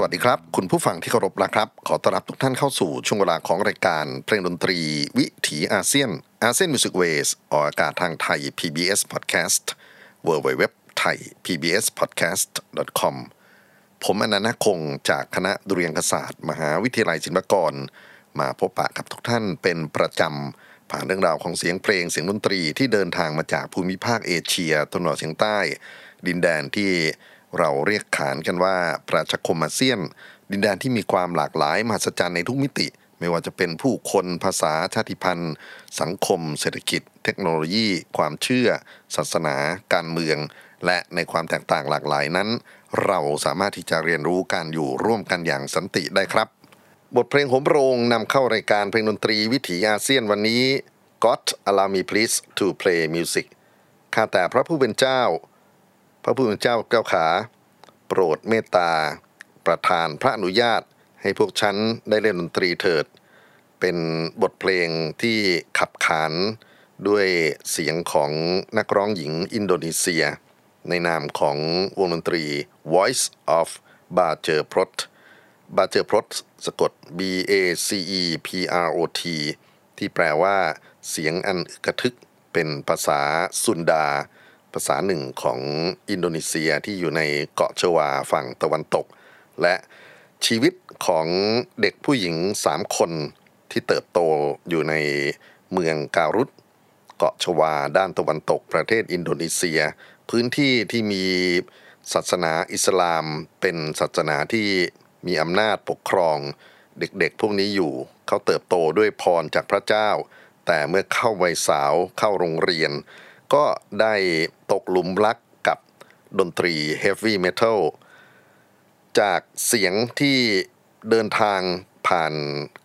สวัสดีครับ คุณผู้ฟังที่เคารพนะครับ ขอต้อนรับทุกท่านเข้าสู่ช่วงเวลาของรายการเพลงดนตรี วิถีอาเซียน ASEAN Music Ways ออกอากาศทางไทย PBS Podcast www ไทย PBS Podcast com ผมอานันท์ นาคคงจากคณะดุริยางคศาสตร์ มหาวิทยาลัยศิลปากร มาพบปะกับทุกท่านเป็นประจำ ผ่านเรื่องราวของเสียงเพลงเสียงดนตรีที่เดินทางมาจากภูมิภาคเอเชียตะวันออกเฉียงใต้ ดินแดนที่ เราเรียกขานกันว่าประชาคมอาเซียน ดินแดนที่มีความหลากหลายมหัศจรรย์ในทุกมิติ ไม่ว่าจะเป็นผู้คนภาษาชาติพันธุ์ สังคม เศรษฐกิจ เทคโนโลยี ความเชื่อ ศาสนา การเมือง และในความแตกต่างหลากหลายนั้น เราสามารถที่จะเรียนรู้การอยู่ร่วมกันอย่างสันติได้ครับ บทเพลงโหมโรงนำเข้ารายการเพลงดนตรีวิถีอาเซียนวันนี้ God allow me please to play music ข้าแต่พระผู้เป็นเจ้า ระผู้เป็นเจ้าเจ้าขา โปรดเมตตา ประทานพระอนุญาตให้พวกฉันได้เล่นดนตรีเถิด เป็นบทเพลงที่ขับขานด้วยเสียงของนักร้องหญิงอินโดนีเซีย ในนามของวงดนตรี Voice of b a j e r p r o t b a j e r p r o t สะกด B A C E P R O T ที่แปลว่า เสียงอันกระทึกเป็นภาษาซุนดา ภาษาหนึ่งของอินโดนีเซียที่อยู่ในเกาะชวาฝั่งตะวันตก และชีวิตของเด็กผู้หญิงสามคนที่เติบโตอยู่ในเมืองการุตเกาะชวาด้านตะวันตกประเทศอินโดนีเซีย พื้นที่ที่มีศาสนาอิสลามเป็นศาสนาที่มีอำนาจปกครองเด็กๆ พวกนี้อยู่ เขาเติบโตด้วยพรจากพระเจ้า แต่เมื่อเข้าวัยสาวเข้าโรงเรียน ก็ได้ตกหลุมรักกับดนตรีเฮฟวี่เมทัลจากเสียงที่เดินทางผ่าน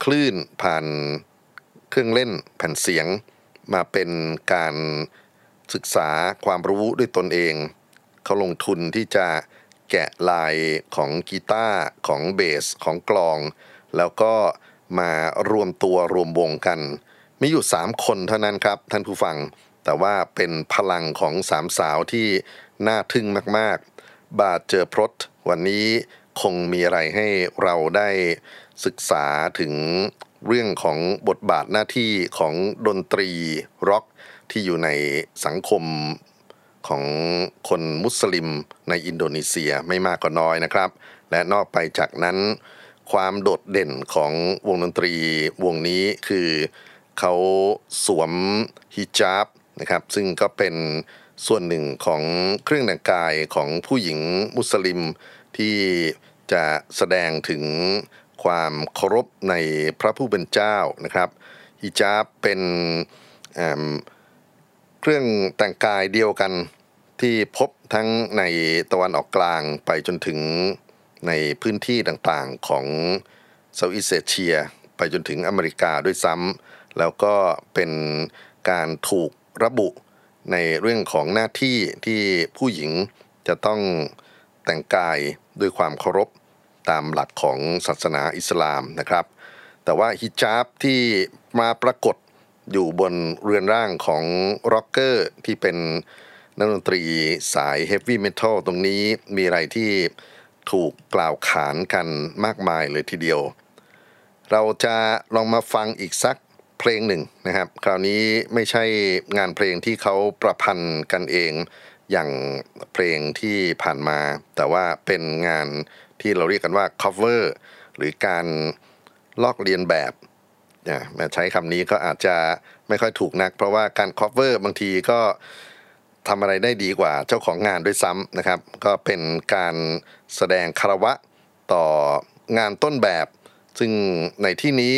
คลื่นผ่านเครื่องเล่นแผ่นเสียงมาเป็นการศึกษาความรู้ด้วยตนเอง เขาลงทุนที่จะแกะลายของกีตาร์ของเบสของกลอง แล้วก็มารวมตัวรวมวงกัน มีอยู่สามคนเท่านั้นครับ ท่านผู้ฟัง แต่ว่าเป็นพลังของสามสาวที่น่าทึ่งมากๆ บาดเจอพรตวันนี้คงมีอะไรให้เราได้ศึกษาถึงเรื่องของบทบาทหน้าที่ของดนตรีร็อกที่อยู่ในสังคมของคนมุสลิมในอินโดนีเซียไม่มากก็น้อยนะครับ และนอกไปจากนั้น ความโดดเด่นของวงดนตรีวงนี้คือเขาสวมฮิญาบ นะครับ ซึ่งก็เป็นส่วนหนึ่งของเครื่องแต่งกายของผู้หญิงมุสลิมที่จะแสดงถึงความเคารพในพระผู้เป็นเจ้านะครับฮิญาบเป็นเเครื่องแต่งกายเดียวกันที่พบทั้งในตะวันออกกลางไปจนถึงในพื้นที่ต่างๆของเซาท์อีสเอเชีย ไปจนถึงอเมริกาด้วยซ้ำแล้วก็เป็นการถูก ระบุในเรื่องของหน้าที่ที่ผู้หญิงจะต้องแต่งกายด้วยความเคารพตามหลักของศาสนาอิสลามนะครับ แต่ว่าฮิญาบที่มาปรากฏอยู่บนเรือนร่างของร็อกเกอร์ที่เป็นนักดนตรีสายเฮฟวี่เมทัลตรงนี้มีอะไรที่ถูกกล่าวขานกันมากมายเลยทีเดียว เราจะลองมาฟังอีกสัก เพลงหนึ่งนะครับ คราวนี้ไม่ใช่งานเพลงที่เขาประพันธ์กันเองอย่างเพลงที่ผ่านมา แต่ว่าเป็นงานที่เราเรียกกันว่า cover หรือการลอกเลียนแบบอะมาใช้คำนี้ก็อาจจะไม่ค่อยถูกนัก เพราะว่าการ cover บางทีก็ทำอะไรได้ดีกว่าเจ้าของงานด้วยซ้ำนะครับ ก็เป็นการแสดงคารวะต่องานต้นแบบ ซึ่งในที่นี้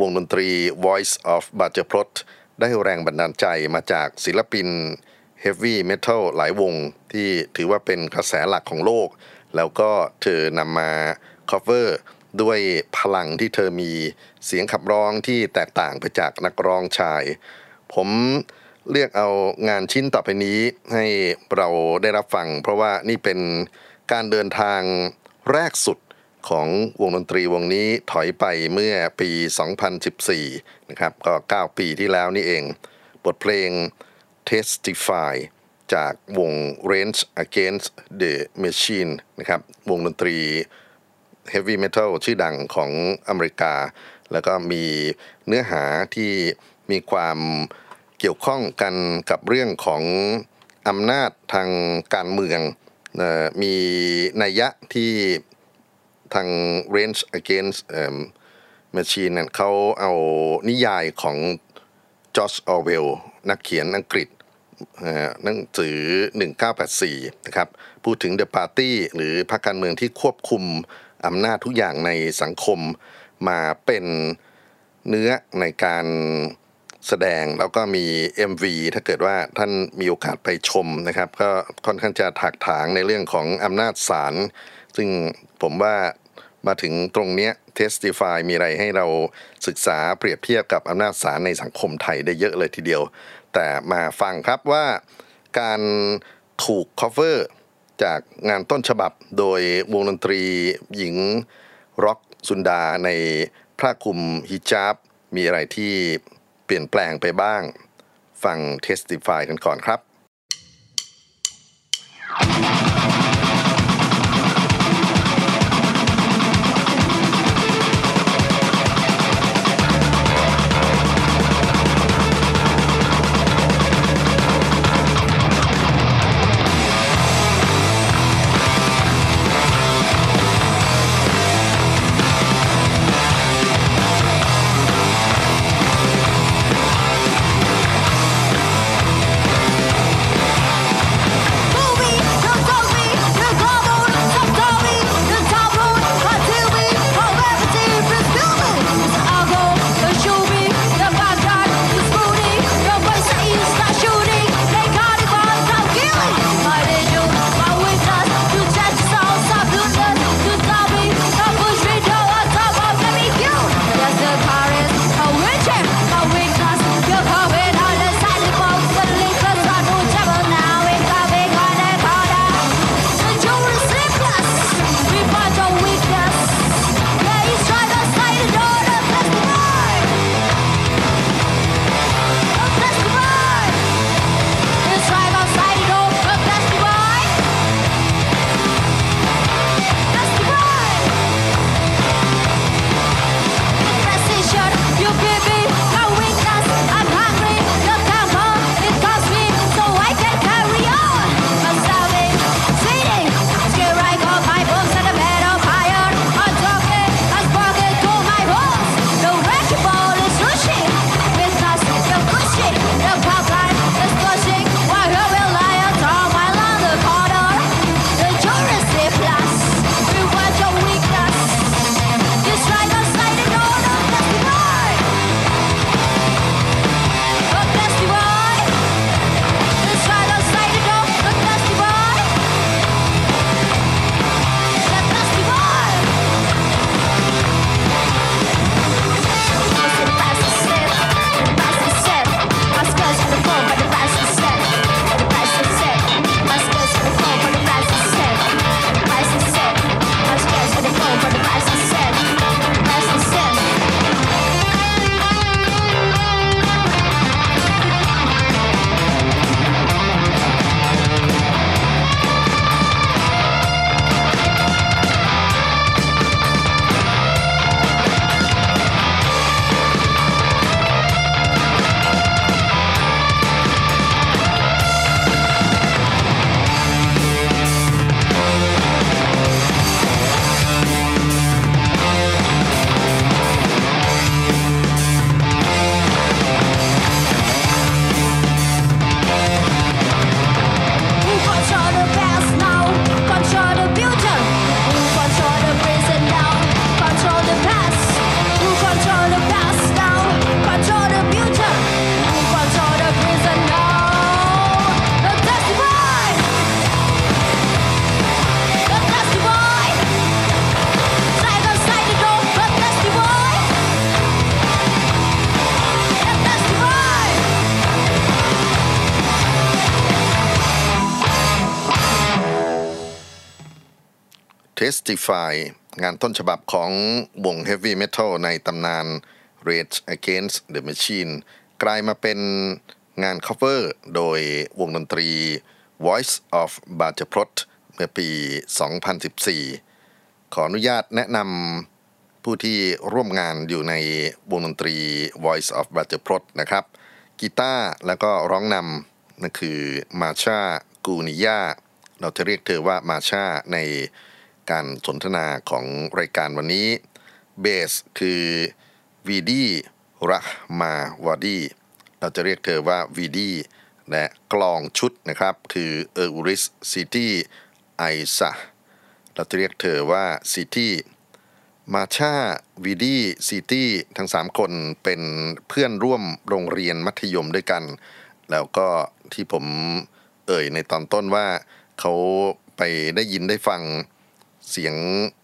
วงดนตรี Voice of b a j a p r o t ได้แรงบันดาลใจมาจากศิลปิน Heavy Metal หลายวงที่ถือว่าเป็นกระแสหลักของโลก แล้วก็เธอนำมา cover ด้วยพลังที่เธอมีเสียงขับร้องที่แตกต่างไปจากนักร้องชาย ผมเลือกเอางานชิ้นต่อไปนี้ให้เราได้รับฟัง เพราะว่านี่เป็นการเดินทางแรกสุด ของวงดนตรีวงนี้ถอยไปเมื่อปี 2014 นะครับ ก็ 9 ปีที่แล้วนี่เอง บทเพลง Testify จากวง Range Against the Machine นะครับ วงดนตรีเฮฟวี่เมทัลชื่อดังของอเมริกา แล้วก็มีเนื้อหาที่มีความเกี่ยวข้องกันกับเรื่องของอำนาจทางการเมือง มีนัยยะที่ ทาง Range Against Machine นั้นเขาเอานิยายของจอร์จออเวลนักเขียนอังกฤษเอ่อหนังสือ 1984 นะครับ พูดถึง The Party หรือพรรคการเมืองที่ควบคุมอำนาจทุกอย่างในสังคมมาเป็นเนื้อในการแสดงแล้วก็มี MV ถ้าเกิดว่าท่านมีโอกาสไปชมนะครับ ก็ค่อนข้างจะถักถางในเรื่องของอำนาจศาลซึ่งผมว่า มาถึงตรงเนี้ย Testify มีอะไรให้เราศึกษาเปรียบเทียบกับอำนาจศาลในสังคมไทยได้เยอะเลยทีเดียว แต่มาฟังครับว่าการถูก cover จากงานต้นฉบับโดยวงดนตรีหญิงร็อกซุนดาในผ้าคลุมฮิญาบมีอะไรที่เปลี่ยนแปลงไปบ้าง ฟัง Testify กันก่อนครับ Testify งานต้นฉบับของวง Heavy Metal ในตำนาน Rage Against the Machine กลายมาเป็นงาน cover โดยวงดนตรี Voice of b a j a p r o t เมื่อปี 2014 ขออนุญาตแนะนำผู้ที่ร่วมงานอยู่ในวงดนตรี Voice of b a j a p r o t นะครับ กีตาร์แล้วก็ร้องนำนั่นคือมาชากูเนียเราจะเรียกเธอว่ามาชาใน การสนทนาของรายการวันนี้เบสคือวีดีราห์มาวาตีเราจะเรียกเธอว่าวีดีและกลองชุดนะครับ คือเออิสซิตี้ไอซาเราจะเรียกเธอว่าซิตี้มาชาวีดีซิตี้ทั้งสามคนเป็นเพื่อนร่วมโรงเรียนมัธยมด้วยกัน แล้วก็ที่ผมเอ่ยในตอนต้นว่าเขาไปได้ยินได้ฟัง เสียง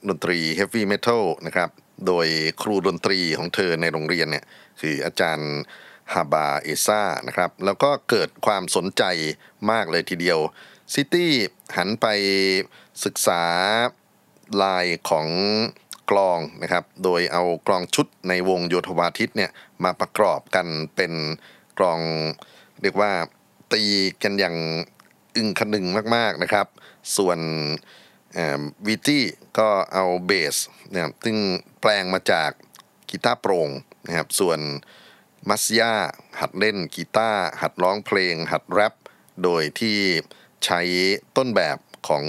ดนตรีเฮฟวี่เมทัลนะครับ โดยครูดนตรีของเธอในโรงเรียนเนี่ยคืออาจารย์ฮาบาเอซ่านะครับ แล้วก็เกิดความสนใจมากเลยทีเดียว ซิตี้หันไปศึกษาลายของกลองนะครับ โดยเอากลองชุดในวงโยธวาทิตเนี่ยมาประกอบกันเป็นกลองเรียกว่าตีกันอย่างอึงคนึงมากๆนะครับ ส่วน วีตี้ก็เอาเบสนะครับซึ่งแปลงมาจากกีตาร์โปร่งนะครับส่วนมัสยาหัดเล่นกีตาร์หัดร้องเพลง หัดแรปโดยที่ใช้ต้นแบบของ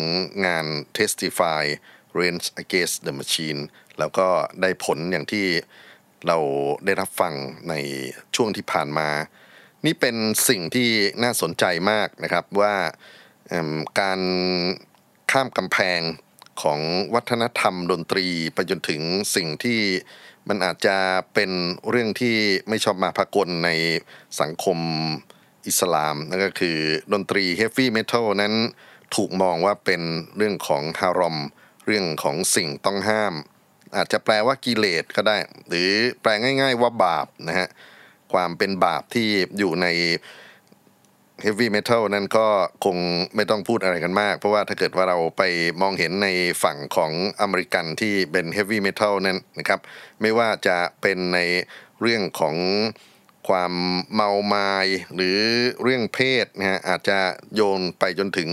งาน Testify Range Against the Machine แล้วก็ได้ผลอย่างที่เราได้รับฟังในช่วงที่ผ่านมา นี่เป็นสิ่งที่น่าสนใจมากนะครับว่าการ ข้ามกำแพงของวัฒนธรรมดนตรีไปจนถึงสิ่งที่มันอาจจะเป็นเรื่องที่ไม่ชอบมาพากลในสังคมอิสลามนั่นก็คือดนตรีเฮฟวี่เมทัลนั้นถูกมองว่าเป็นเรื่องของฮารอม เรื่องของสิ่งต้องห้าม อาจจะแปลว่ากิเลสก็ได้ หรือแปลง่าย ๆ ว่าบาปนะฮะความเป็นบาปที่อยู่ใน เฮฟวี่เมทัลนั้นก็คงไม่ต้องพูดอะไรกันมาก เพราะว่าถ้าเกิดว่าเราไปมองเห็นในฝั่งของอเมริกันที่เป็นเฮฟวี่เมทัลนั้นนะครับ ไม่ว่าจะเป็นในเรื่องของความเมาไมา้หรือเรื่องเพศนะฮะอาจจะโยนไปจนถึง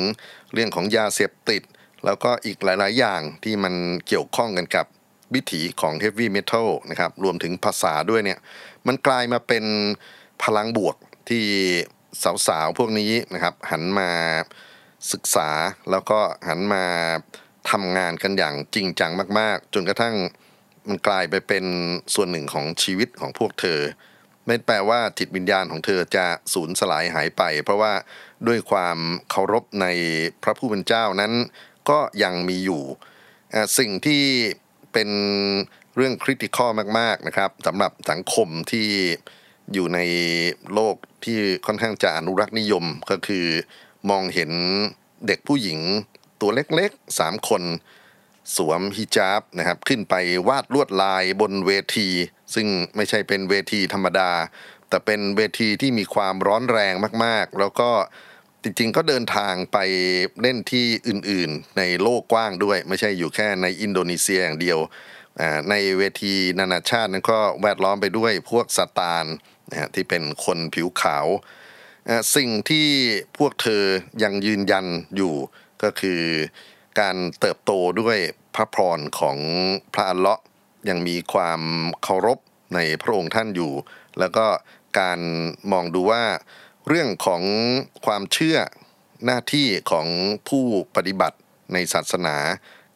เรื่องของยาเสพติด แล้วก็อีกหลาย ๆ อย่างที่มันเกี่ยวข้องกันกับวิถีของเฮฟวี่เมทัลนะครับรวมถึงภาษาด้วยเนี่ย มันกลายมาเป็นพลังบวกที่ สาวๆพวกนี้นะครับหันมาศึกษาแล้วก็หันมาทำงานกันอย่างจริงจังมาก ๆ จนกระทั่งมันกลายไปเป็นส่วนหนึ่งของชีวิตของพวกเธอ ไม่แปลว่าจิตวิญญาณของเธอจะสูญสลายหายไป เพราะว่าด้วยความเคารพในพระผู้เป็นเจ้านั้นก็ยังมีอยู่สิ่งที่เป็นเรื่องคริติคอลมาก ๆ นะครับสำหรับสังคมที่ อยู่ในโลกที่ค่อนข้างจะอนุรักษ์นิยมก็คือมองเห็นเด็กผู้หญิงตัวเล็กๆสามคน สวมฮิญาบนะครับ ขึ้นไปวาดลวดลายบนเวที ซึ่งไม่ใช่เป็นเวทีธรรมดา แต่เป็นเวทีที่มีความร้อนแรงมากๆ แล้วก็จริงๆ ก็เดินทางไปเล่นที่อื่นๆ ในโลกกว้างด้วย ไม่ใช่อยู่แค่ในอินโดนีเซียอย่างเดียวในเวทีนานาชาตินั้นก็แวดล้อมไปด้วยพวกสตาร์ นะฮะที่เป็นคนผิวขาวสิ่งที่พวกเธอยังยืนยันอยู่ก็คือการเติบโตด้วยพระพรของพระอัลเลาะห์ยังมีความเคารพในพระองค์ท่านอยู่ แล้วก็การมองดูว่าเรื่องของความเชื่อหน้าที่ของผู้ปฏิบัติในศาสนา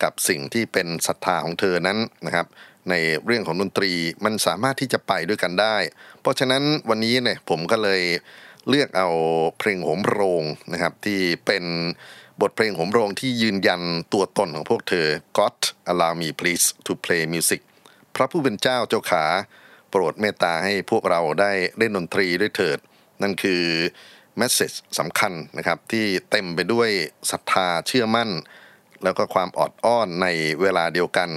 กับสิ่งที่เป็นศรัทธาของเธอนั้นนะครับ ในเรื่องของดนตรีมันสามารถที่จะไปด้วยกันได้ เพราะฉะนั้นวันนี้เนี่ยผมก็เลยเลือกเอาเพลงโหมโรงนะครับที่เป็นบทเพลงโหมโรงที่ยืนยันตัวตนของพวกเธอ God allow me please to play music พระผู้เป็นเจ้าเจ้าขา โปรดเมตตาให้พวกเราได้เล่นดนตรีด้วยเถิด นั่นคือแมสเซจสำคัญนะครับที่เต็มไปด้วยศรัทธาเชื่อมั่น แล้วก็ความอดอ้อนในเวลาเดียวกัน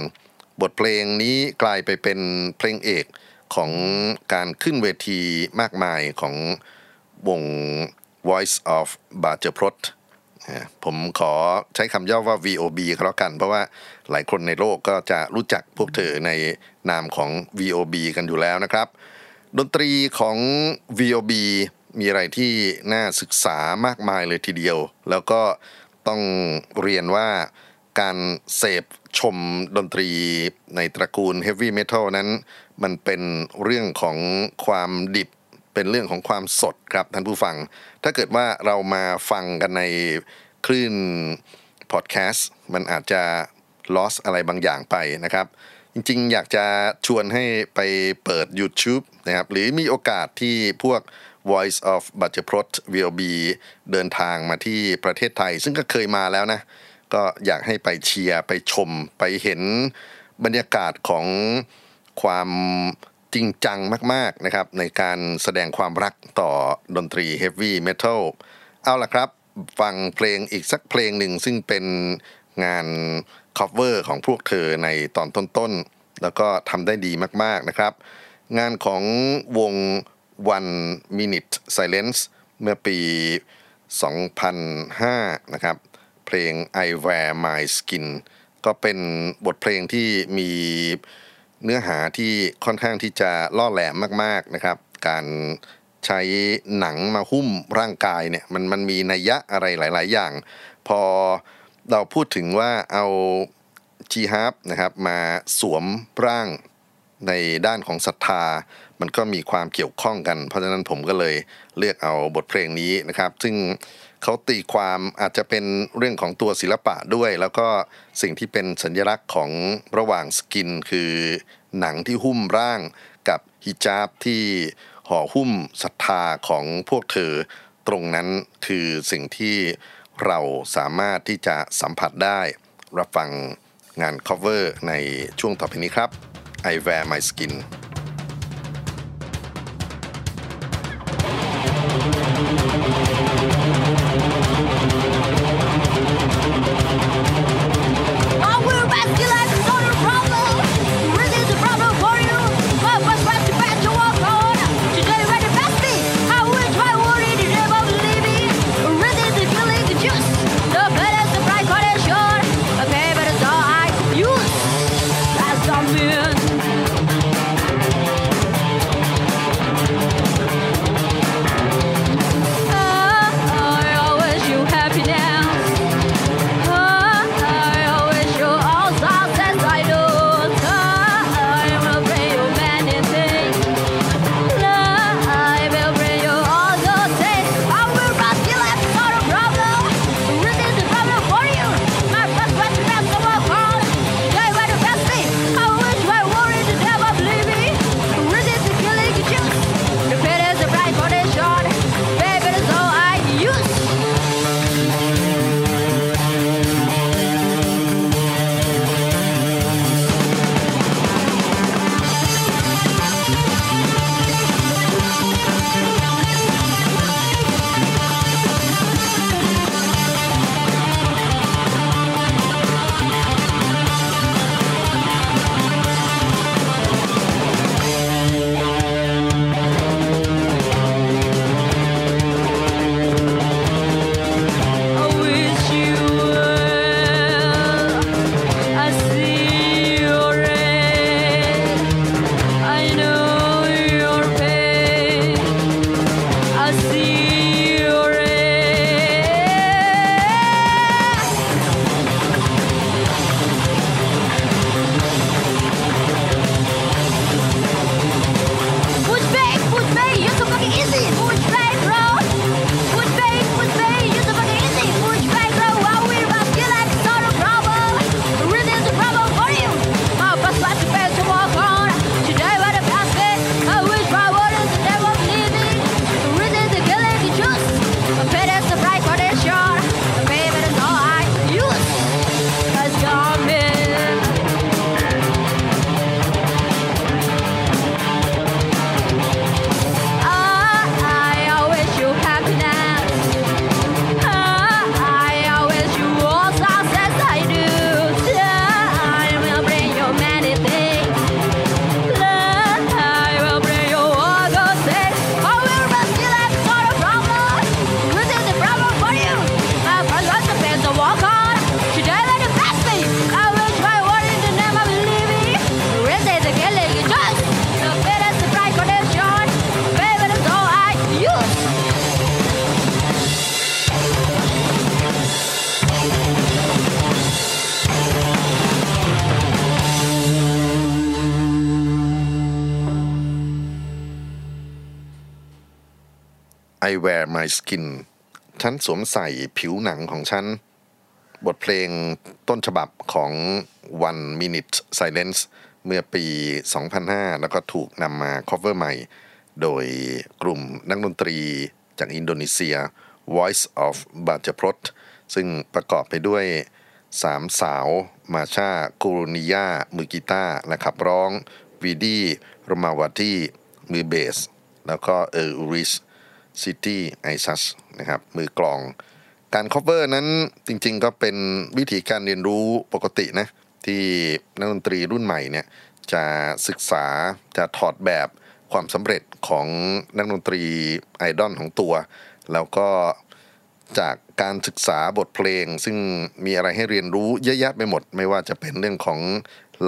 บทเพลงนี้กลายไปเป็นเพลงเอกของการขึ้นเวทีมากมายของวง Voice of b a j a p r o t ผมขอใช้คำย่อว่า VOB ก็แล้วกัน เพราะว่าหลายคนในโลกก็จะรู้จักพวกเธอในนามของ VOB กันอยู่แล้วนะครับ ดนตรีของ VOB มีอะไรที่น่าศึกษามากมายเลยทีเดียว แล้วก็ต้องเรียนว่า การเสพชมดนตรีในตระกูล Heavy Metal นั้น มันเป็นเรื่องของความดิบเป็นเรื่องของความสดครับท่านผู้ฟัง ถ้าเกิดว่าเรามาฟังกันในคลื่นพอดแคสต์มันอาจจะ loss อะไรบางอย่างไปนะครับ จริงๆ อยากจะชวนให้ไปเปิด YouTube นะครับ หรือมีโอกาสที่พวก Voice of b a j a p r o t VOB เดินทางมาที่ประเทศไทย ซึ่งก็เคยมาแล้วนะ ก็อยากให้ไปเชียร์ไปชมไปเห็นบรรยากาศของความจริงจังมาก ๆ นะครับ ในการแสดงความรักต่อดนตรี Heavy Metal เอาล่ะครับ ฟังเพลงอีกสักเพลงหนึ่งซึ่งเป็นงาน cover ของพวกเธอในตอนต้น ๆ แล้วก็ทำได้ดีมาก ๆ นะครับ งานของวง One Minute Silence เมื่อปี 2005 นะครับ เพลง I Wear My Skin ก็เป็นบทเพลงที่มีเนื้อหาที่ค่อนข้างที่จะล่อแหลมมากๆนะครับ การใช้หนังมาหุ้มร่างกายเนี่ยมันมันมีนัยยะอะไรหลาย ๆ อย่าง พอเราพูดถึงว่าเอาจีฮาร์นะครับมาสวมร่างในด้านของศรัทธา มันก็มีความเกี่ยวข้องกัน เพราะฉะนั้นผมก็เลยเลือกเอาบทเพลงนี้นะครับ ซึ่ง เขาตีความอาจจะเป็นเรื่องของตัวศิลปะด้วย แล้วก็สิ่งที่เป็นสัญลักษณ์ของระหว่างสกิน คือหนังที่หุ้มร่างกับฮิญาบที่ห่อหุ้มศรัทธาของพวกเธอ ตรงนั้นคือสิ่งที่เราสามารถที่จะสัมผัสได้ รับฟังงาน cover ในช่วงต่อไปนี้ครับ I wear my skin wear my skin ฉันสวมใส่ผิวหนังของฉัน บทเพลงต้นฉบับของ One Minute Silence เมื่อปี 2005 แล้วก็ถูกนำมา cover ใหม่ โดยกลุ่มนักดนตรีจากอินโดนีเซีย Voice of b a j a p r o t ซึ่งประกอบไปด้วยสามสาวมาชากูรุนิยามือกีตาร์และขับร้อง วีดีรมาวาตีมือเบส แล้วก็เออริส ซิตี้ไอซัสนะครับมือกลอง การ cover นั้นจริงๆก็เป็นวิธีการเรียนรู้ปกตินะที่นักดนตรีรุ่นใหม่เนี่ยจะศึกษาจะถอดแบบความสำเร็จของนักดนตรีไอดอลของตัว แล้วก็จากการศึกษาบทเพลง ซึ่งมีอะไรให้เรียนรู้เยอะแยะไปหมด ไม่ว่าจะเป็นเรื่องของ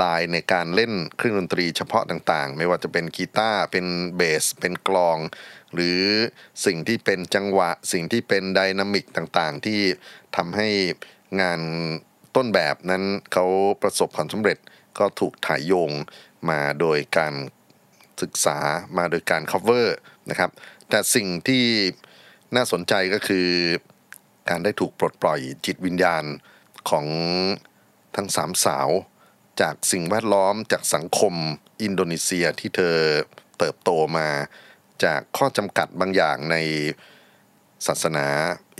ลายในการเล่นเครื่องดนตรีเฉพาะต่างๆ ไม่ว่าจะเป็นกีตาร์เป็นเบสเป็นกลอง หรือสิ่งที่เป็นจังหวะ สิ่งที่เป็นไดนามิกต่างๆ ที่ทำให้งานต้นแบบนั้นเขาประสบความสำเร็จก็ถูกถ่ายโยงมาโดยการศึกษามาโดยการ cover นะครับ แต่สิ่งที่น่าสนใจก็คือการได้ถูกปลดปล่อยจิตวิญญาณของทั้งสามสาว จากสิ่งแวดล้อมจากสังคมอินโดนีเซียที่เธอเติบโตมา จากข้อจำกัดบางอย่างในศาสนา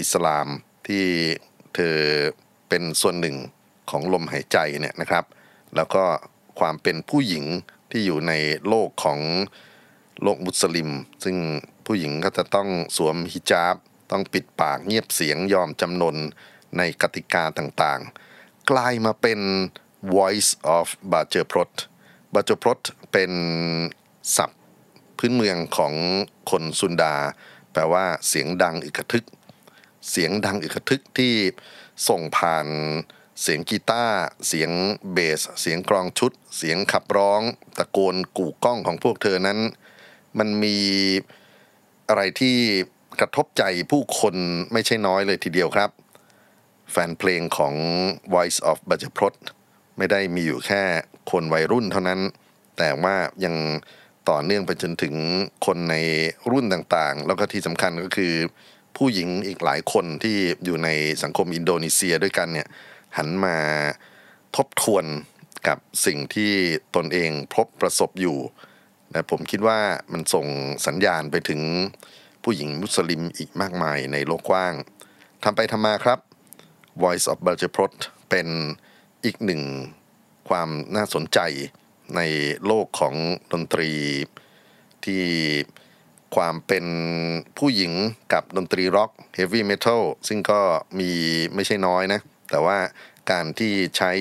อิสลามที่เธอเป็นส่วนหนึ่งของลมหายใจเนี่ยนะครับ แล้วก็ความเป็นผู้หญิงที่อยู่ในโลกของโลกมุสลิม ซึ่งผู้หญิงก็จะต้องสวมฮิญาบ ต้องปิดปากเงียบเสียงยอมจำนนในกติกาต่างๆ กลายมาเป็น voice of b a j a p r o t b a j a p r o t เป็นศัพท์ พื้นเมืองของคนซุนดา แปลว่าเสียงดังอึกทึก เสียงดังอึกทึกที่ส่งผ่านเสียงกีตาร์เสียงเบส เสียงกลองชุด เสียงขับร้อง ตะโกนกู่ก้องของพวกเธอนั้น มันมีอะไรที่กระทบใจผู้คนไม่ใช่น้อยเลยทีเดียวครับ แฟนเพลงของ Voice of b a j a p r o t ไม่ได้มีอยู่แค่คนวัยรุ่นเท่านั้น แต่ว่ายัง ต่อเนื่องไปจนถึงคนในรุ่นต่างๆ แล้วก็ที่สำคัญก็คือ ผู้หญิงอีกหลายคนที่อยู่ในสังคมอินโดนีเซียด้วยกันเนี่ยหันมาทบทวนกับสิ่งที่ตนเองพบประสบอยู่และผมคิดว่ามันส่งสัญญาณไปถึงผู้หญิงมุสลิมอีกมากมายในโลกกว้างทำไปทำมาครับ Voice of b a j a p r o t เป็นอีกหนึ่งความน่าสนใจ ในโลกของดนตรีที่ความเป็นผู้หญิงกับดนตรีร็อกเฮฟวี่เมทัลซึ่งก็มีไม่ใช่น้อยนะ แต่ว่าการที่ใช้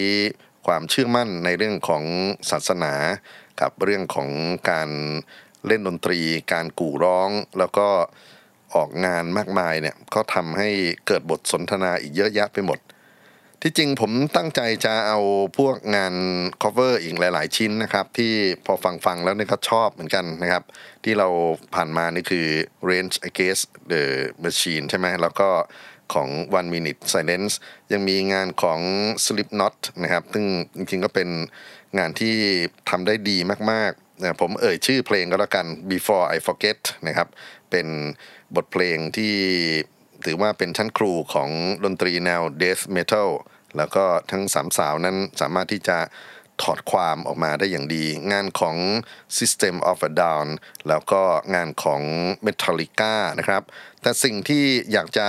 ความเชื่อมั่นในเรื่องของศาสนา กับเรื่องของการเล่นดนตรี การกู่ร้องแล้วก็ออกงานมากมายเนี่ย ก็ทำให้เกิดบทสนทนาอีกเยอะแยะไปหมด ที่จริงผมตั้งใจจะเอาพวกงาน cover อีกหลาย ๆ ชิ้นนะครับ ที่พอฟังฟังๆแล้วเนี่ยก็ชอบเหมือนกันนะครับ ที่เราผ่านมานี่คือ Range Against the Machine ใช่ไหมแล้วก็ของ One Minute Silence ยังมีงานของ Slipknot นะครับ ซึ่งจริง ๆ ก็เป็นงานที่ทำได้ดีมากๆนะผมเอ่ยชื่อเพลงก็แล้วกัน Before I Forget นะครับ เป็นบทเพลงที่ถือว่าเป็นชั้นครูของดนตรีแนว Death Metal แล้วก็ทั้งสามสาวนั้นสามารถที่จะถอดความออกมาได้อย่างดี งานของ System of a Down แล้วก็งานของ Metallica นะครับ แต่สิ่งที่อยากจะ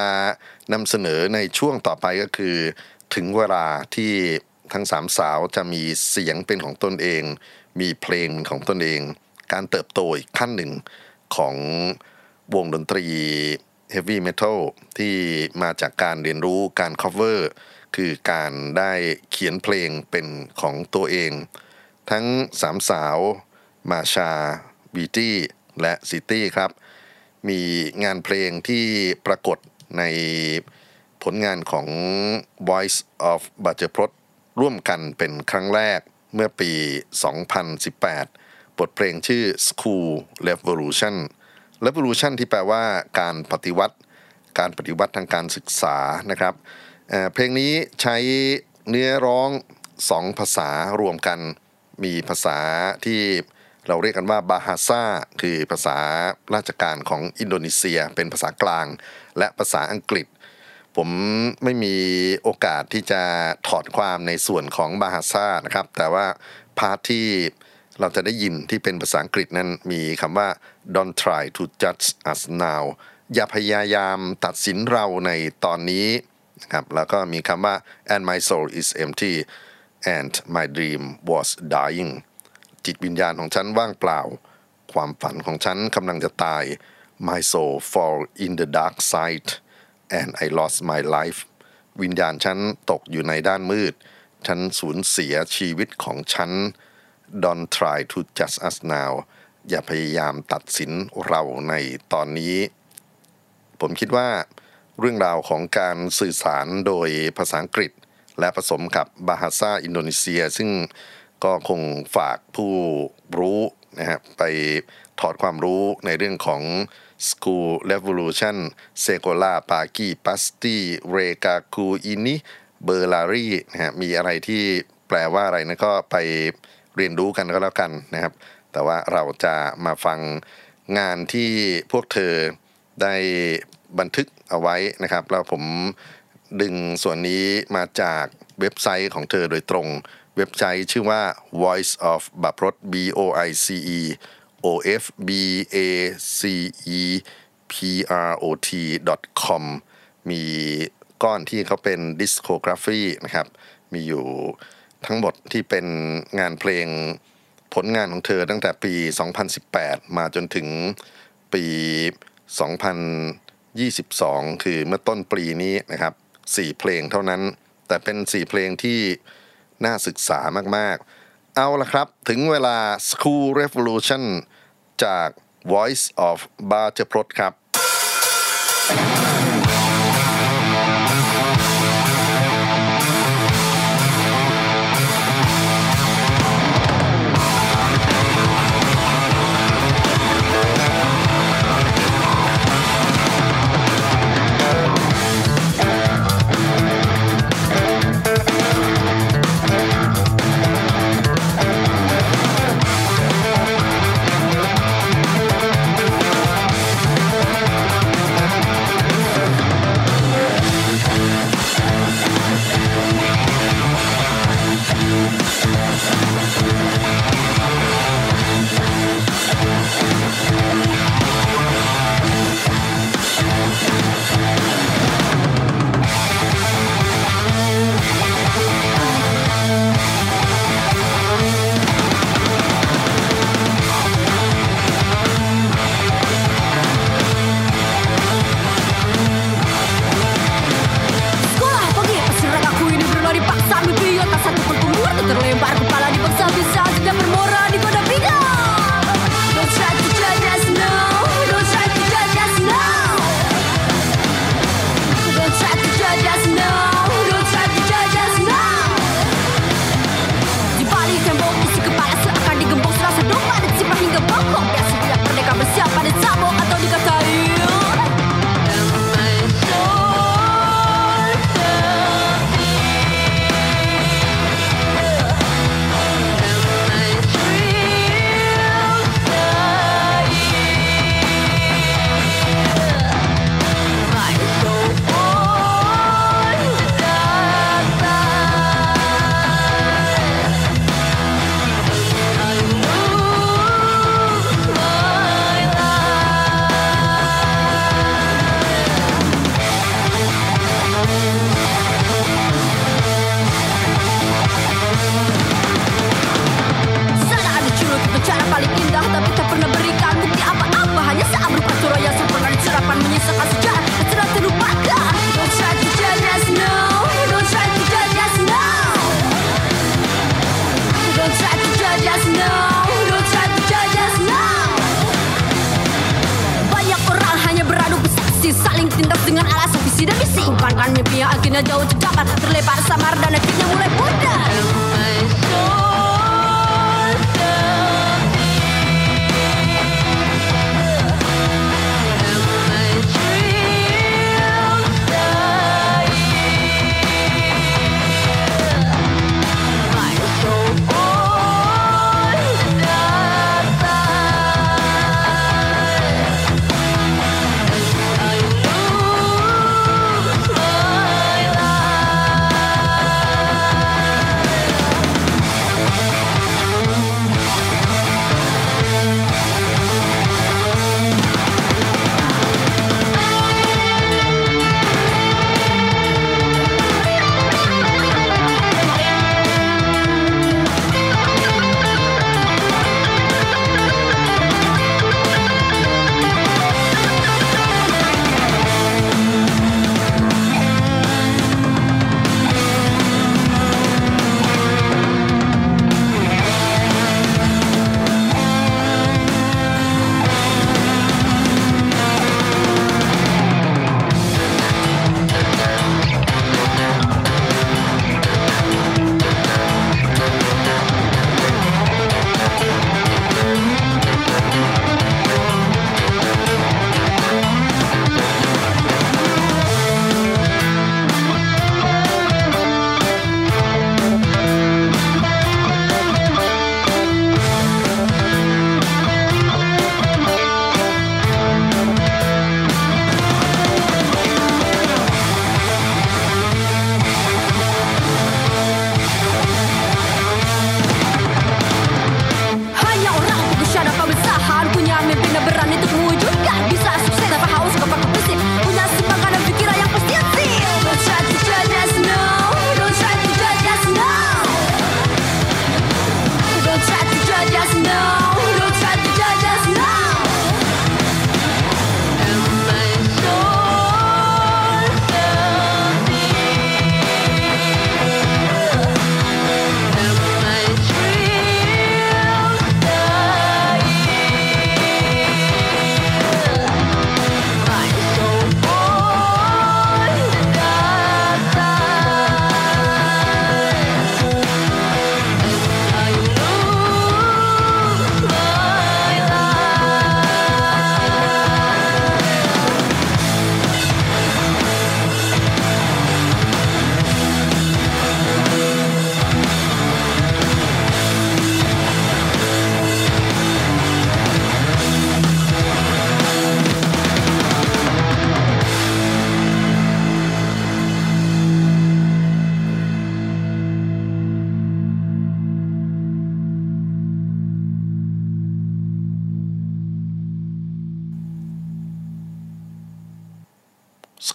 นำเสนอในช่วงต่อไปก็คือ ถึงเวลาที่ทั้งสามสาวจะมีเสียงเป็นของตนเอง มีเพลงของตนเอง การเติบโตอีกขั้นหนึ่งของวงดนตรี Heavy Metal ที่มาจากการเรียนรู้การ cover คือการได้เขียนเพลงเป็นของตัวเอง ทั้งสามสาวมาชาบีตี้และซิตี้ครับ มีงานเพลงที่ปรากฏในผลงานของ Voice of b a j a p r o t ร่วมกันเป็นครั้งแรกเมื่อปี 2018 บทเพลงชื่อ School Revolution Revolution ที่แปลว่าการปฏิวัติ การปฏิวัติทางการศึกษานะครับ เพลงนี้ใช้เนื้อร้องสองภาษารวมกัน มีภาษาที่เราเรียกกันว่าบาฮาซาคือภาษาราชการของอินโดนีเซีย เป็นภาษากลาง และภาษาอังกฤษ ผมไม่มีโอกาสที่จะถอดความในส่วนของบาฮาซานะครับ แต่ว่าพาร์ทที่เราจะได้ยินที่เป็นภาษาอังกฤษนั้นมีคำว่า don't try to judge us now อย่าพยายามตัดสินเราในตอนนี้ ครับแล้วก็มีคำว่า and my soul is empty and my dream was dying จิตวิญญาณของฉันว่างเปล่า ความฝันของฉันกำลังจะตาย my soul fall in the dark side and I lost my life วิญญาณฉันตกอยู่ในด้านมืด ฉันสูญเสียชีวิตของฉัน don't try to judge us now อย่าพยายามตัดสินเราในตอนนี้ ผมคิดว่า เรื่องราวของการสื่อสารโดยภาษาอังกฤษ และผสมกับบาฮาซาอินโดนีเซีย ซึ่งก็คงฝากผู้รู้นะฮะไปถอดความรู้ในเรื่องของ School Revolution s e c o l a p a g i Pasti r e g a k u Ini b e r l a r i นะฮะมีอะไรที่แปลว่าอะไรนะก็ไปเรียนรู้กันก็แล้วกันนะครับ แต่ว่าเราจะมาฟังงานที่พวกเธอได้บันทึก เอาไว้นะครับ แล้วผมดึงส่วนนี้มาจากเว็บไซต์ของเธอโดยตรง เว็บไซต์ชื่อว่า voice of บัพรถ b o i c e o f b a c e p r o t com มีก้อนที่เขาเป็น discography นะครับ มีอยู่ทั้งหมดที่เป็นงานเพลงผลงานของเธอตั้งแต่ปี 2018 มาจนถึงปี 22 คือเมื่อต้นปีนี้นะครับ 4 เพลงเท่านั้น แต่เป็น 4 เพลงที่น่าศึกษามากๆ เอาละครับ ถึงเวลา School Revolution จาก Voice of b a r t e p r o t ครับ thank you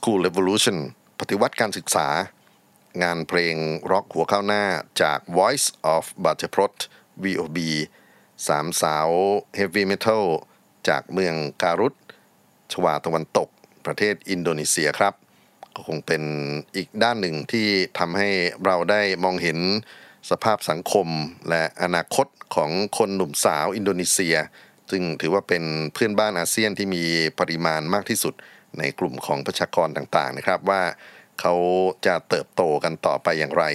School Revolution ปฏิวัติการศึกษา งานเพลงร็อกหัวข้าวหน้าจาก Voice of b a t e p r o t VOB สามสาว Heavy Metal จากเมืองการุตชวาตะวันตก ประเทศอินโดนีเซียครับ ก็คงเป็นอีกด้านหนึ่งที่ทำให้เราได้มองเห็นสภาพสังคมและอนาคตของคนหนุ่มสาวอินโดนีเซีย ซึ่งถือว่าเป็นเพื่อนบ้านอาเซียนที่มีปริมาณมากที่สุด ในกลุ่มของประชากรต่างๆนะครับว่าเขาจะเติบโตกันต่อไปอย่างไร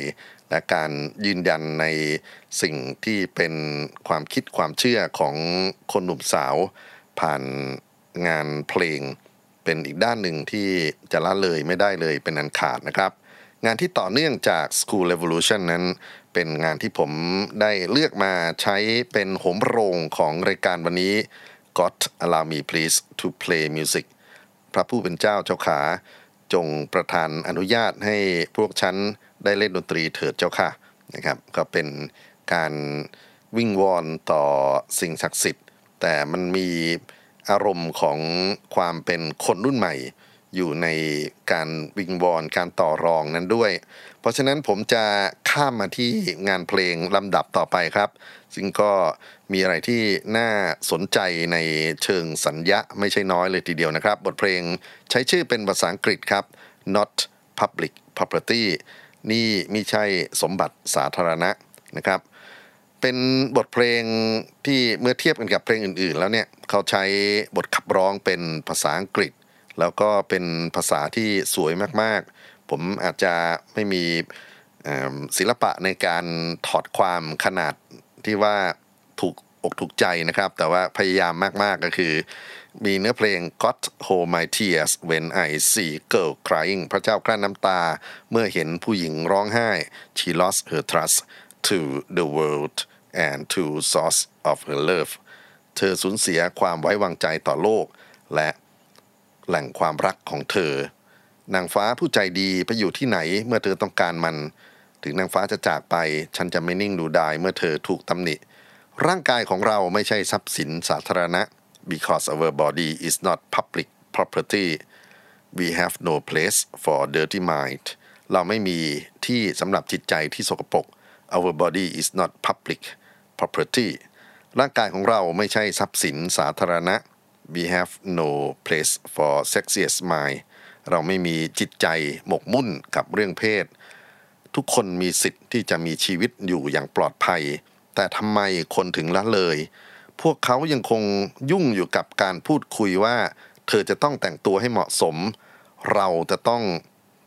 และการยืนยันในสิ่งที่เป็นความคิดความเชื่อของคนหนุ่มสาว ผ่านงานเพลง เป็นอีกด้านหนึ่งที่จะละเลยไม่ได้เลยเป็นอันขาดนะครับ งานที่ต่อเนื่องจาก School Revolution นั้นเป็นงานที่ผมได้เลือกมาใช้เป็นโหมโรงของรายการวันนี้ God allow me please to play music พระผู้เป็นเจ้าเจ้าขา จงประทานอนุญาตให้พวกฉันได้เล่นดนตรีเถิดเจ้าค่ะนะครับ ก็เป็นการวิ่งวอนต่อสิ่งศักดิ์สิทธิ์ แต่มันมีอารมณ์ของความเป็นคนรุ่นใหม่ อยู่ในการวิงวอนการต่อรองนั้นด้วย เพราะฉะนั้นผมจะข้ามมาที่งานเพลงลำดับต่อไปครับ ซึ่งก็มีอะไรที่น่าสนใจในเชิงสัญญะไม่ใช่น้อยเลยทีเดียวนะครับ บทเพลงใช้ชื่อเป็นภาษาอังกฤษครับ not public property นี่ไม่ใช่สมบัติสาธารณะนะครับ เป็นบทเพลงที่เมื่อเทียบกันกับเพลงอื่นๆ แล้วเนี่ยเขาใช้บทขับร้องเป็นภาษาอังกฤษ แล้วก็เป็นภาษาที่สวยมากๆ ผมอาจจะไม่มีศิลปะในการถอดความขนาด ที่ว่าถูกอกถูกใจนะครับ แต่ว่าพยายามมากๆก็คือ มีเนื้อเพลง God hold my tears when I see girl crying พระเจ้ากลั้นน้ำตาเมื่อเห็นผู้หญิงร้องไห้ she lost her trust to the world and to source of her love เธอสูญเสียความไว้วางใจต่อโลก และแหล่งความรักของเธอนางฟ้าผู้ใจดีไปอยู่ที่ไหนเมื่อเธอต้องการมัน ถึงนางฟ้าจะจากไป ฉันจะไม่นิ่งดูดายเมื่อเธอถูกตำหนิ ร่างกายของเราไม่ใช่ทรัพย์สินสาธารณะ because our body is not public property we have no place for dirty mind เราไม่มีที่สำหรับจิตใจที่สกปรก our body is not public property ร่างกายของเราไม่ใช่ทรัพย์สินสาธารณะ we have no place for sexiest mind เราไม่มีจิตใจหมกมุ่นกับเรื่องเพศ ทุกคนมีสิทธิ์ที่จะมีชีวิตอยู่อย่างปลอดภัย แต่ทำไมคนถึงละเลย พวกเขายังคงยุ่งอยู่กับการพูดคุยว่า เธอจะต้องแต่งตัวให้เหมาะสม เราจะต้อง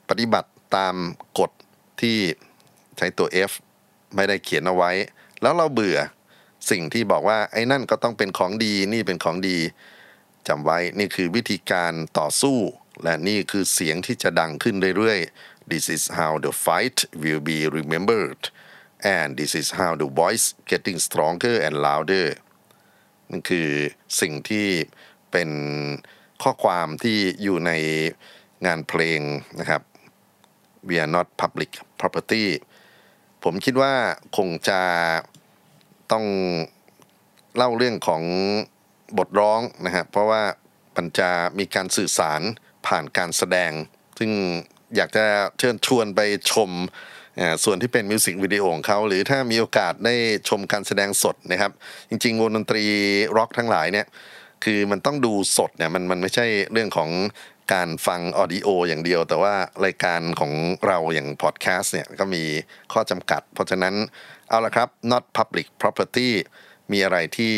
ปฏิบัติตามกฎที่ใช้ตัว F ไม่ได้เขียนเอาไว้ แล้วเราเบื่อสิ่งที่บอกว่าไอ้นั่นก็ต้องเป็นของดีนี่เป็นของดีจำไว้นี่คือวิธีการต่อสู้ และนี่คือเสียงที่จะดังขึ้นเรื่อยๆ This is how the fight will be remembered and this is how the voice getting stronger and louder นั่นคือสิ่งที่เป็นข้อความที่อยู่ในงานเพลงนะครับ We are not public property ผมคิดว่าคงจะต้องเล่าเรื่องของบทร้องนะครับเพราะว่ามันจะมีการสื่อสารผ่านการแสดง ซึ่ง อยากจะเชิญชวนไปชมส่วนที่เป็นมิวสิกวิดีโอของเขาหรือถ้ามีโอกาสได้ชมการแสดงสดนะครับ จริงๆวงดนตรีร็อกทั้งหลายเนี่ยคือมันต้องดูสดเนี่ยมันมันไม่ใช่เรื่องของการฟัง audio อย่างเดียว แต่ว่ารายการของเราอย่างพอดแคสต์เนี่ยก็มีข้อจำกัด เพราะฉะนั้นเอาละครับ not public property มีอะไรที่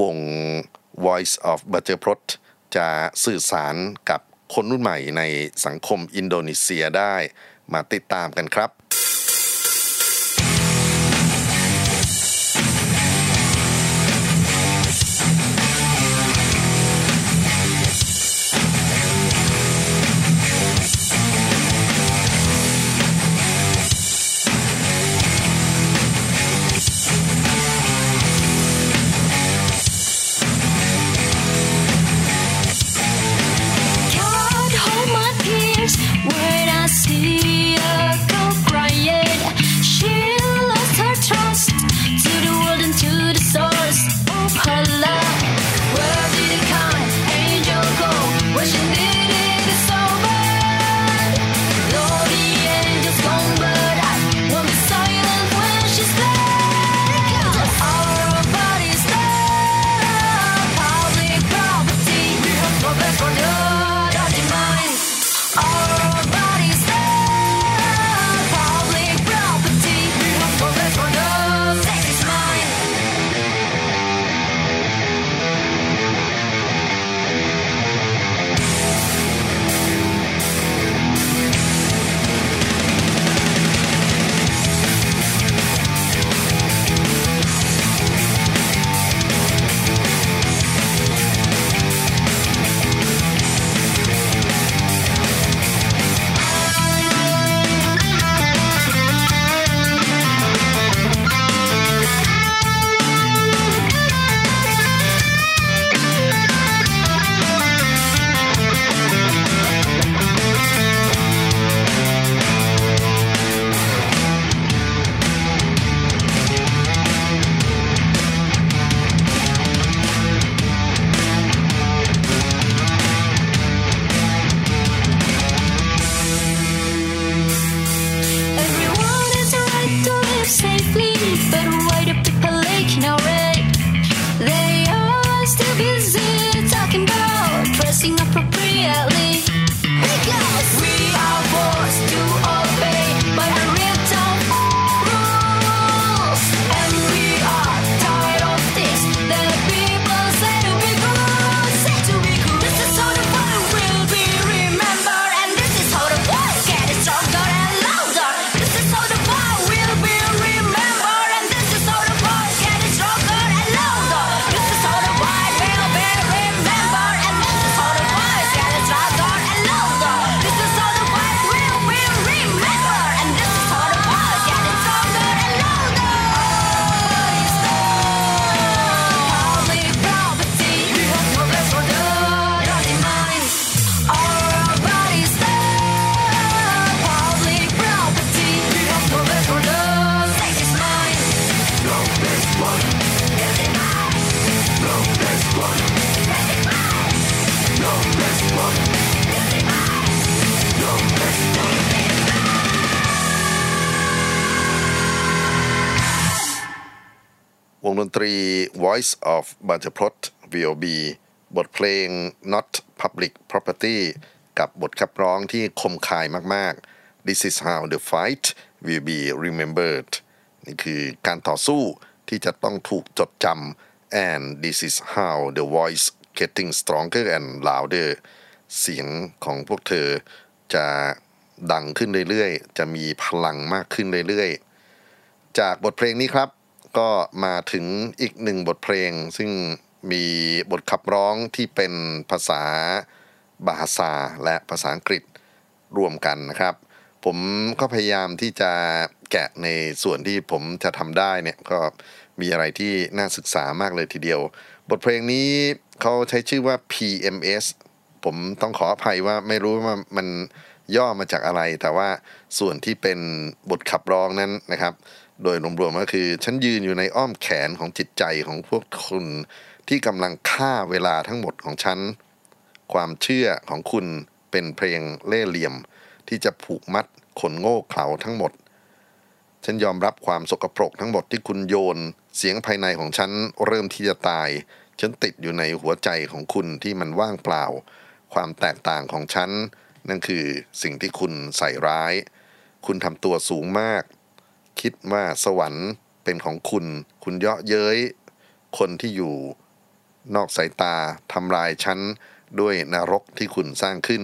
วง Voice of B a c e p r o t จะสื่อสารกับ คนรุ่นใหม่ในสังคมอินโดนีเซียได้ มาติดตามกันครับ Voice of b a j a p r o t VOB บทเพลง Not Public Property กับบทขับร้องที่คมคายมากๆ This is how the fight will be remembered นี่คือการต่อสู้ที่จะต้องถูกจดจำ and this is how the voice getting stronger and louder เสียงของพวกเธอจะดังขึ้นเรื่อยๆ จะมีพลังมากขึ้นเรื่อยๆ จากบทเพลงนี้ครับ ก็มาถึงอีกหนึ่งบทเพลง ซึ่งมีบทขับร้องที่เป็นภาษาบาฮาซาและภาษาอังกฤษรวมกันนะครับ ผมก็พยายามที่จะแกะในส่วนที่ผมจะทำได้เนี่ยก็มีอะไรที่น่าศึกษามากเลยทีเดียว บทเพลงนี้เขาใช้ชื่อว่า PMS ผมต้องขออภัยว่าไม่รู้ว่ามันย่อมาจากอะไร แต่ว่าส่วนที่เป็นบทขับร้องนั้นนะครับ โดยรวมๆก็คือ ฉันยืนอยู่ในอ้อมแขนของจิตใจของพวกคุณที่กำลังฆ่าเวลาทั้งหมดของฉัน ความเชื่อของคุณเป็นเพลงเล่เหลี่ยม ที่จะผูกมัดขนโง่เขลาทั้งหมด ฉันยอมรับความสกปรกทั้งหมดที่คุณโยน เสียงภายในของฉันเริ่มที่จะตาย ฉันติดอยู่ในหัวใจของคุณที่มันว่างเปล่า ความแตกต่างของฉัน นั่นคือสิ่งที่คุณใส่ร้าย คุณทำตัวสูงมาก คิดว่าสวรรค์เป็นของคุณ คุณเยาะเย้ยคนที่อยู่นอกสายตาทำลายฉันด้วยนรกที่คุณสร้างขึ้น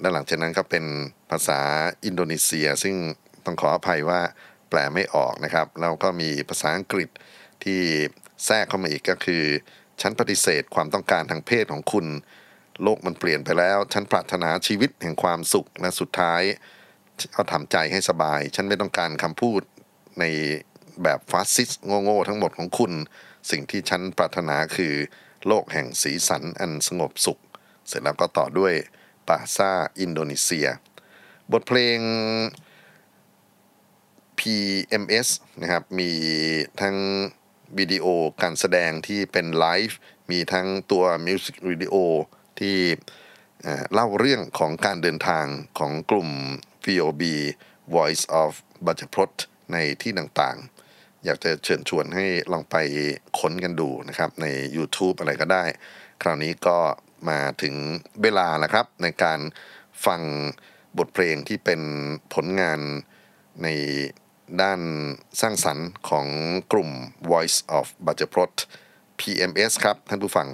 และหลังจากนั้นก็เป็นภาษาอินโดนีเซีย ซึ่งต้องขออภัยว่าแปลไม่ออกนะครับ แล้วก็มีภาษาอังกฤษที่แทรกเข้ามาอีกก็คือ ฉันปฏิเสธความต้องการทางเพศของคุณ โลกมันเปลี่ยนไปแล้ว ฉันปรารถนาชีวิตแห่งความสุขและสุดท้าย เอาทำใจให้สบาย ฉันไม่ต้องการคำพูดในแบบฟาสซิสต์โง่ๆทั้งหมดของคุณ สิ่งที่ฉันปรารถนาคือโลกแห่งสีสันอันสงบสุข เสร็จแล้วก็ต่อด้วยบาฮาซาอินโดนีเซีย บทเพลง PMS นะครับมีทั้งวิดีโอการแสดงที่เป็นไลฟ์มีทั้งตัวมิวสิกวิดีโอที่เล่าเรื่องของการเดินทางของกลุ่ม VOB Voice of b a j a p r o t ในที่ต่างๆ อยากจะเชิญชวนให้ลองไปค้นกันดูนะครับ ใน YouTube อะไรก็ได้ คราวนี้ก็มาถึงเวลาแล้วครับ ในการฟังบทเพลงที่เป็นผลงานในด้านสร้างสรรค์ของกลุ่ม Voice of b a j a p r o t PMS ครับ ท่านผู้ฟัง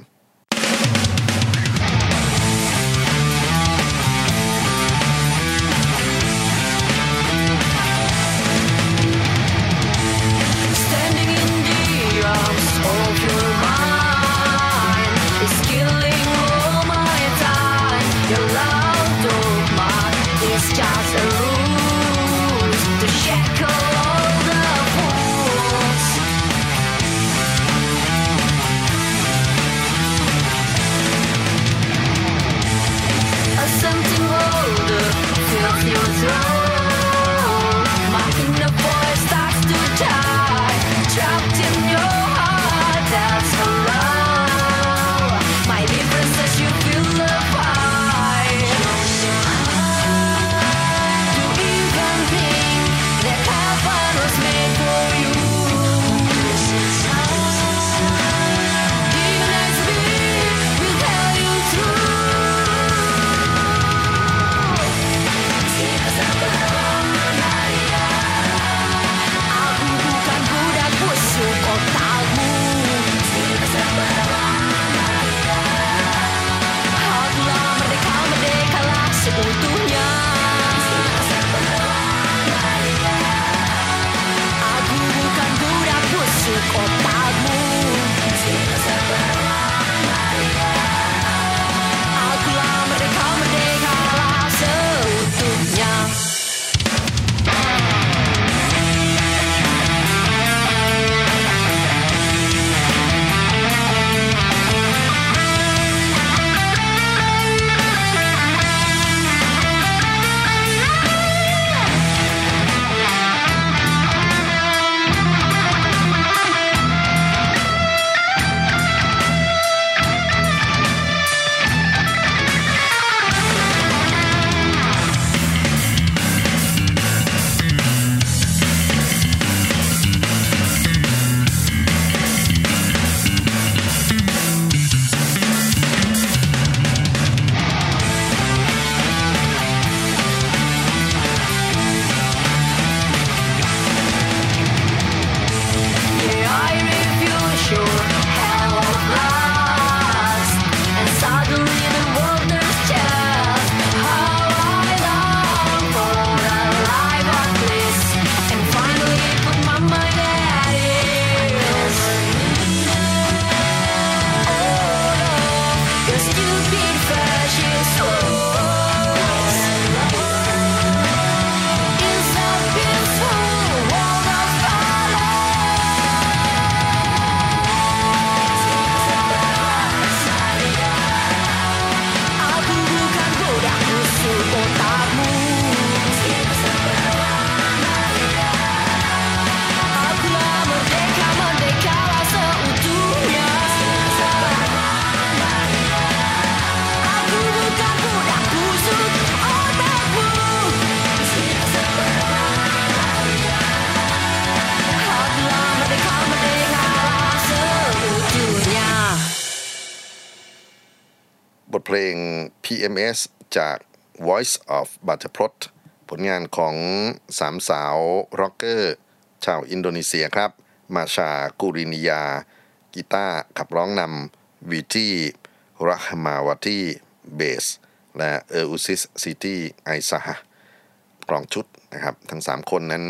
PMS จาก Voice of b a t a p r o t ผลงานของสามสาวร็อกเกอร์ชาวอินโดนีเซียครับ มาร์ชากูร์นิยา กีตาร์ขับร้องนำวีดีรัฮมาวาตีเบส และเออุสซิตี้ไอซาห์ กลองชุดนะครับ ทั้ง 3 คนนั้น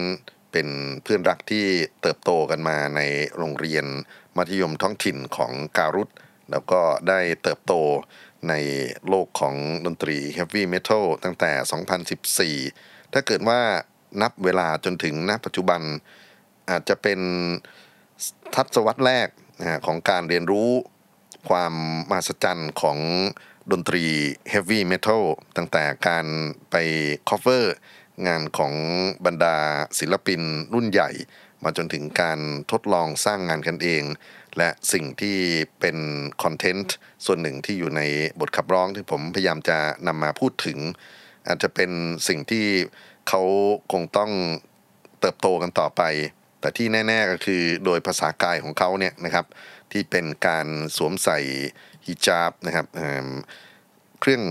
เป็นเพื่อนรักที่เติบโตกันมาในโรงเรียนมัธยมท้องถิ่นของการุตแล้วก็ได้เติบโต ในโลกของดนตรี Heavy Metal ตั้งแต่ 2014 ถ้าเกิดว่านับเวลาจนถึงณปัจจุบัน อาจจะเป็นทัศวรรษแรกของการเรียนรู้ความมหัศจรรย์ของดนตรี Heavy Metal ตั้งแต่การไป cover งานของบรรดาศิลปินรุ่นใหญ่ มาจนถึงการทดลองสร้างงานกันเอง และสิ่งที่เป็นคอนเทนต์ส่วนหนึ่งที่อยู่ในบทขับร้องที่ผมพยายามจะนำมาพูดถึง อาจจะเป็นสิ่งที่เขาคงต้องเติบโตกันต่อไป แต่ที่แน่ ๆก็คือโดยภาษากายของเขาเนี่ยนะครับ ที่เป็นการสวมใส่ฮิญาบนะครับเอิ่มเครื่อง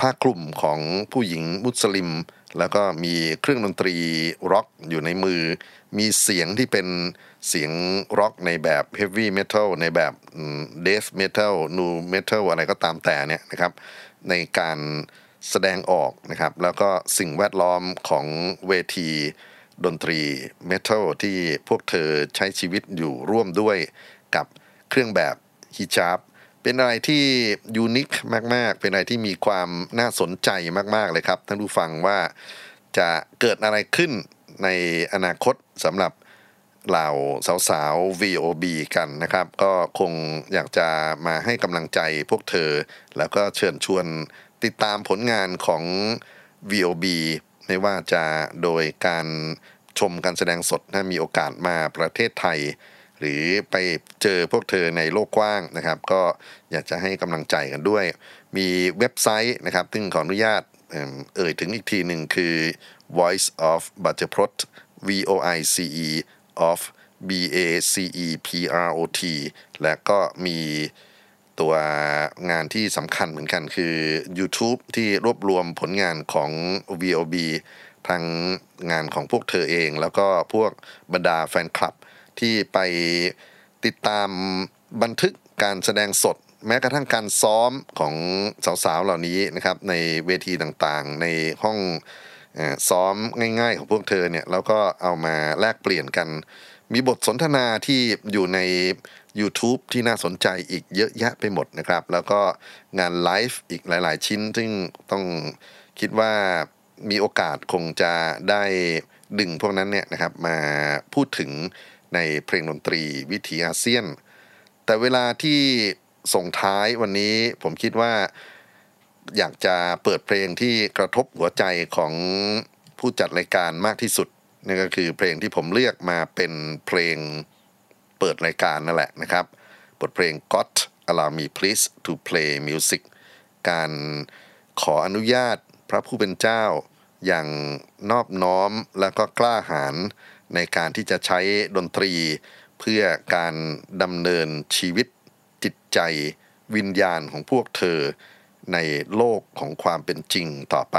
ผ้าคลุมของผู้หญิงมุสลิม แล้วก็มีเครื่องดนตรีร็อกอยู่ในมือ มีเสียงที่เป็นเสียงร็อกในแบบ heavy metal ในแบบ death metal nu metal อะไรก็ตามแต่เนี่ยนะครับ ในการแสดงออกนะครับ แล้วก็สิ่งแวดล้อมของเวทีดนตรี metal ที่พวกเธอใช้ชีวิตอยู่ร่วมด้วยกับเครื่องแบบฮิญาบ เป็นอะไรที่ยูนิคมาก ๆ เป็นอะไรที่มีความน่าสนใจมาก ๆ เลยครับท่านผู้ฟังว่าจะเกิดอะไรขึ้นในอนาคตสำหรับเหล่าสาวๆ VOB กันนะครับ ก็คงอยากจะมาให้กำลังใจพวกเธอ แล้วก็เชิญชวนติดตามผลงานของ VOB ไม่ว่าจะโดยการชมการแสดงสดถ้ามีโอกาสมาประเทศไทย หรือไปเจอพวกเธอในโลกกว้างนะครับ ก็อยากจะให้กำลังใจกันด้วย มีเว็บไซต์นะครับ ซึ่งขออนุญาตเอ่ยถึงอีกทีหนึ่งคือ voice of b a t e p r o t v o i c e of b a c e p r o t และก็มีตัวงานที่สำคัญเหมือนกันคือ YouTube ที่รวบรวมผลงานของ VOB ทั้งงานของพวกเธอเอง แล้วก็พวกบรรดาแฟนคลับ ที่ไปติดตามบันทึกการแสดงสด แม้กระทั่งการซ้อมของสาวๆเหล่านี้นะครับในเวทีต่างๆ ในห้องซ้อมง่ายๆของพวกเธอเนี่ยแล้วก็เอามาแลกเปลี่ยนกัน มีบทสนทนาที่อยู่ใน YouTube ที่น่าสนใจอีกเยอะแยะไปหมดนะครับ แล้วก็งานไลฟ์อีกหลาย ๆ ชิ้น ซึ่งต้องคิดว่ามีโอกาสคงจะได้ดึงพวกนั้นเนี่ยนะครับมาพูดถึง ในเพลงดนตรีวิถีอาเซียน แต่เวลาที่ส่งท้ายวันนี้ผมคิดว่าอยากจะเปิดเพลงที่กระทบหัวใจของผู้จัดรายการมากที่สุดนั่นก็คือเพลงที่ผมเลือกมาเป็นเพลงเปิดรายการนั่นแหละนะครับ บทเพลง God Allow Me Please to Play Music การขออนุญาตพระผู้เป็นเจ้าอย่างนอบน้อมและก็กล้าหาญ ในการที่จะใช้ดนตรีเพื่อการดำเนินชีวิตจิตใจวิญญาณของพวกเธอ ในโลกของความเป็นจริงต่อไป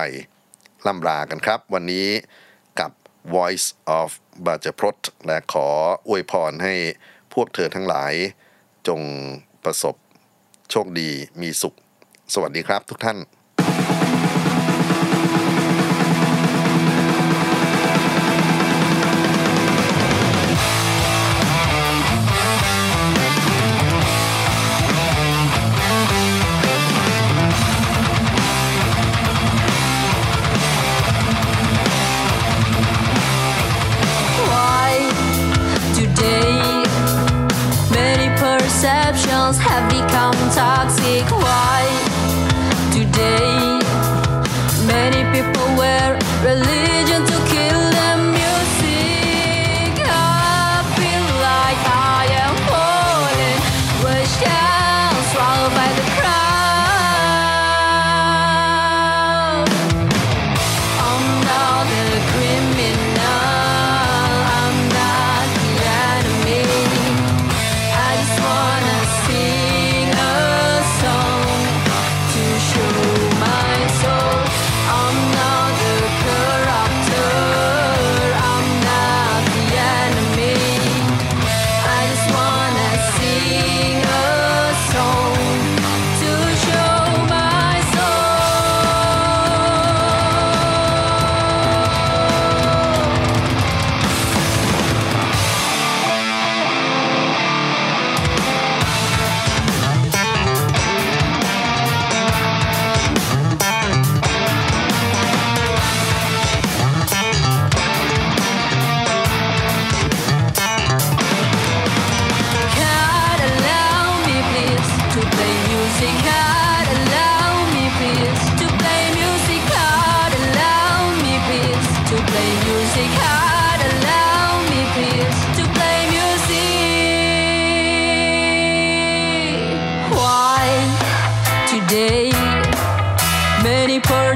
ล่ำลากันครับ วันนี้กับ Voice of b a j a p r o t และขออวยพรให้พวกเธอทั้งหลาย จงประสบโชคดีมีสุข สวัสดีครับทุกท่าน perceptions have become toxic? Why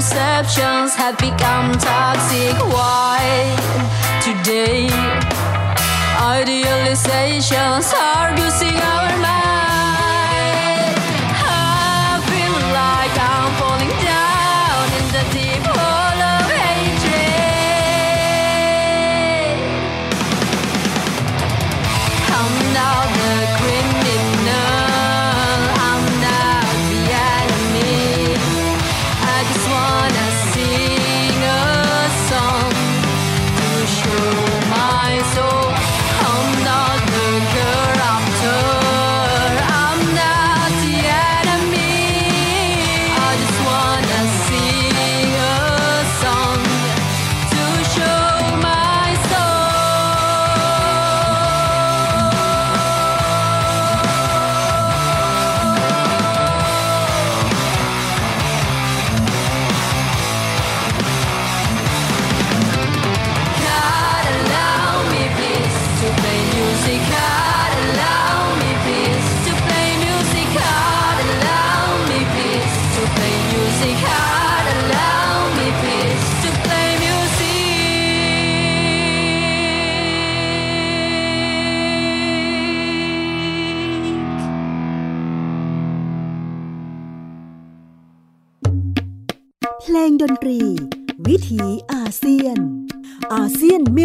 perceptions have become toxic. Why today? Idealizations are using our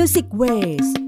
Music Ways